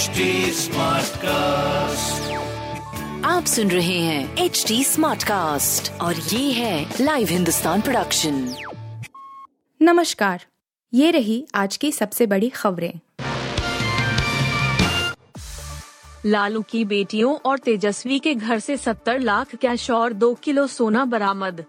HD cast आप सुन रहे हैं एच डी स्मार्ट कास्ट और ये है लाइव हिंदुस्तान प्रोडक्शन नमस्कार ये रही आज की सबसे बड़ी खबरें। लालू की बेटियों और तेजस्वी के घर से 70 लाख कैश और दो किलो सोना बरामद।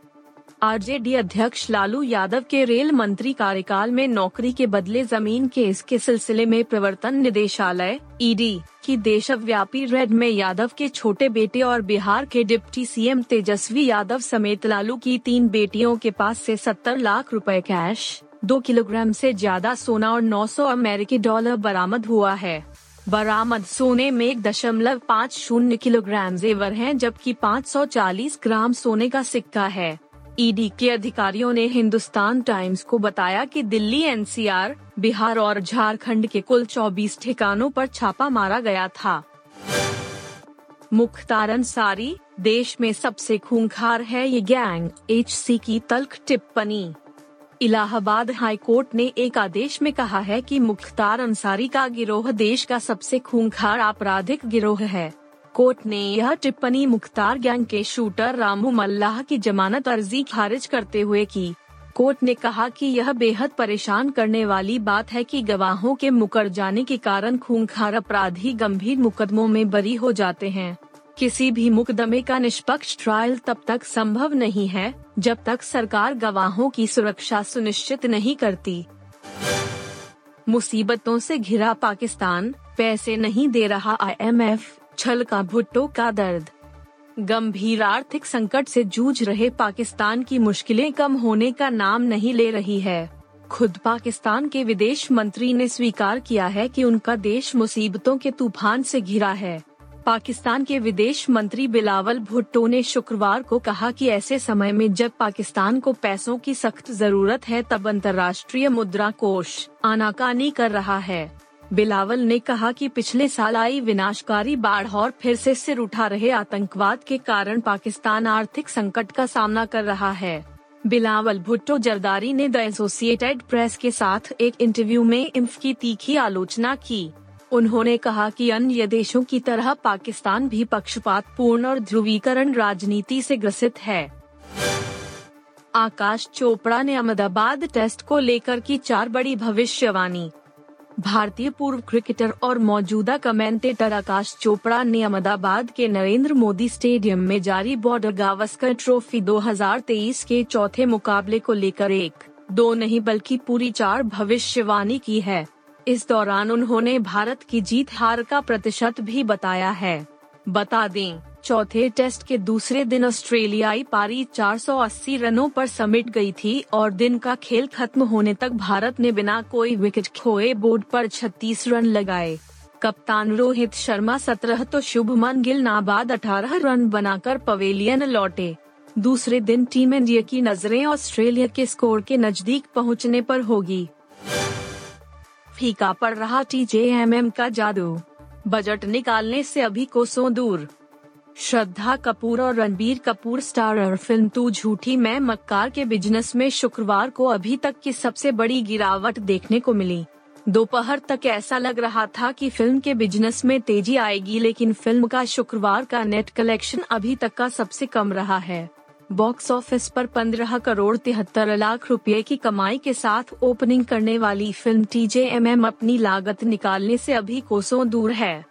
आरजेडी अध्यक्ष लालू यादव के रेल मंत्री कार्यकाल में नौकरी के बदले ज़मीन केस के सिलसिले में प्रवर्तन निदेशालय, ईडी, की देशव्यापी रेड में यादव के छोटे बेटे और बिहार के डिप्टी सीएम तेजस्वी यादव समेत लालू की तीन बेटियों के पास से 70 लाख रुपए कैश, दो किलोग्राम से ज़्यादा सोना और 900 अमेरिकी डॉलर बरामद हुआ है। बरामद सोने में एक दशमलव पाँच शून्य किलोग्राम जेवर है, जबकि 540 ग्राम सोने का सिक्का है। ईडी के अधिकारियों ने हिंदुस्तान टाइम्स को बताया कि दिल्ली एनसीआर, बिहार और झारखंड के कुल 24 ठिकानों पर छापा मारा गया था। मुख्तार अंसारी देश में सबसे खूंखार है ये गैंग एचसी की तल्ख टिप्पणी। इलाहाबाद हाई कोर्ट ने एक आदेश में कहा है कि मुख्तार अंसारी का गिरोह देश का सबसे खूंखार आपराधिक गिरोह है। कोर्ट ने यह टिप्पणी मुख्तार गैंग के शूटर रामू मल्लाह की जमानत अर्जी खारिज करते हुए की। कोर्ट ने कहा कि यह बेहद परेशान करने वाली बात है कि गवाहों के मुकर जाने के कारण खूंखार अपराधी गंभीर मुकदमों में बरी हो जाते हैं। किसी भी मुकदमे का निष्पक्ष ट्रायल तब तक संभव नहीं है, जब तक सरकार गवाहों की सुरक्षा सुनिश्चित नहीं करती। मुसीबतों से घिरा पाकिस्तान, पैसे नहीं दे रहा आईएमएफ छल का भुट्टो का दर्द। गंभीर आर्थिक संकट से जूझ रहे पाकिस्तान की मुश्किलें कम होने का नाम नहीं ले रही है। खुद पाकिस्तान के विदेश मंत्री ने स्वीकार किया है कि उनका देश मुसीबतों के तूफ़ान से घिरा है। पाकिस्तान के विदेश मंत्री बिलावल भुट्टो ने शुक्रवार को कहा कि ऐसे समय में जब पाकिस्तान को पैसों की सख्त ज़रूरत है तब अंतर्राष्ट्रीय मुद्रा कोष आनाकानी कर रहा है। बिलावल ने कहा कि पिछले साल आई विनाशकारी बाढ़ और फिर से सिर उठा रहे आतंकवाद के कारण पाकिस्तान आर्थिक संकट का सामना कर रहा है। बिलावल भुट्टो जरदारी ने द एसोसिएटेड प्रेस के साथ एक इंटरव्यू में इम्फ की तीखी आलोचना की। उन्होंने कहा कि अन्य देशों की तरह पाकिस्तान भी पक्षपात पूर्ण और ध्रुवीकरण राजनीति से ग्रसित है। आकाश चोपड़ा ने अहमदाबाद टेस्ट को लेकर की चार बड़ी भविष्यवाणी। भारतीय पूर्व क्रिकेटर और मौजूदा कमेंटेटर आकाश चोपड़ा ने अहमदाबाद के नरेंद्र मोदी स्टेडियम में जारी बॉर्डर गावस्कर ट्रॉफी 2023 के चौथे मुकाबले को लेकर एक, दो नहीं बल्कि पूरी चार भविष्यवाणी की है। इस दौरान उन्होंने भारत की जीत हार का प्रतिशत भी बताया है। बता दें चौथे टेस्ट के दूसरे दिन ऑस्ट्रेलियाई पारी 480 रनों पर समिट गई थी और दिन का खेल खत्म होने तक भारत ने बिना कोई विकेट खोए बोर्ड पर 36 रन लगाए। कप्तान रोहित शर्मा 17 तो शुभमन गिल नाबाद 18 रन बनाकर पवेलियन लौटे। दूसरे दिन टीम इंडिया की नज़रें ऑस्ट्रेलिया के स्कोर के नज़दीक पहुँचने पर होगी। फीका पड़ रहा टीजेएमएम का जादू। बजट निकालने से अभी कोसों दूर। श्रद्धा कपूर और रणबीर कपूर स्टारर फ़िल्म तू झूठी मैं मक्कार के बिज़नेस में शुक्रवार को अभी तक की सबसे बड़ी गिरावट देखने को मिली। दोपहर तक ऐसा लग रहा था कि फ़िल्म के बिज़नेस में तेज़ी आएगी लेकिन फ़िल्म का शुक्रवार का नेट कलेक्शन अभी तक का सबसे कम रहा है। बॉक्स ऑफ़िस पर 15 करोड़ तिहत्तर लाख रुपए की कमाई के साथ ओपनिंग करने वाली फ़िल्म टी अपनी लागत निकालने से अभी कोसों दूर है।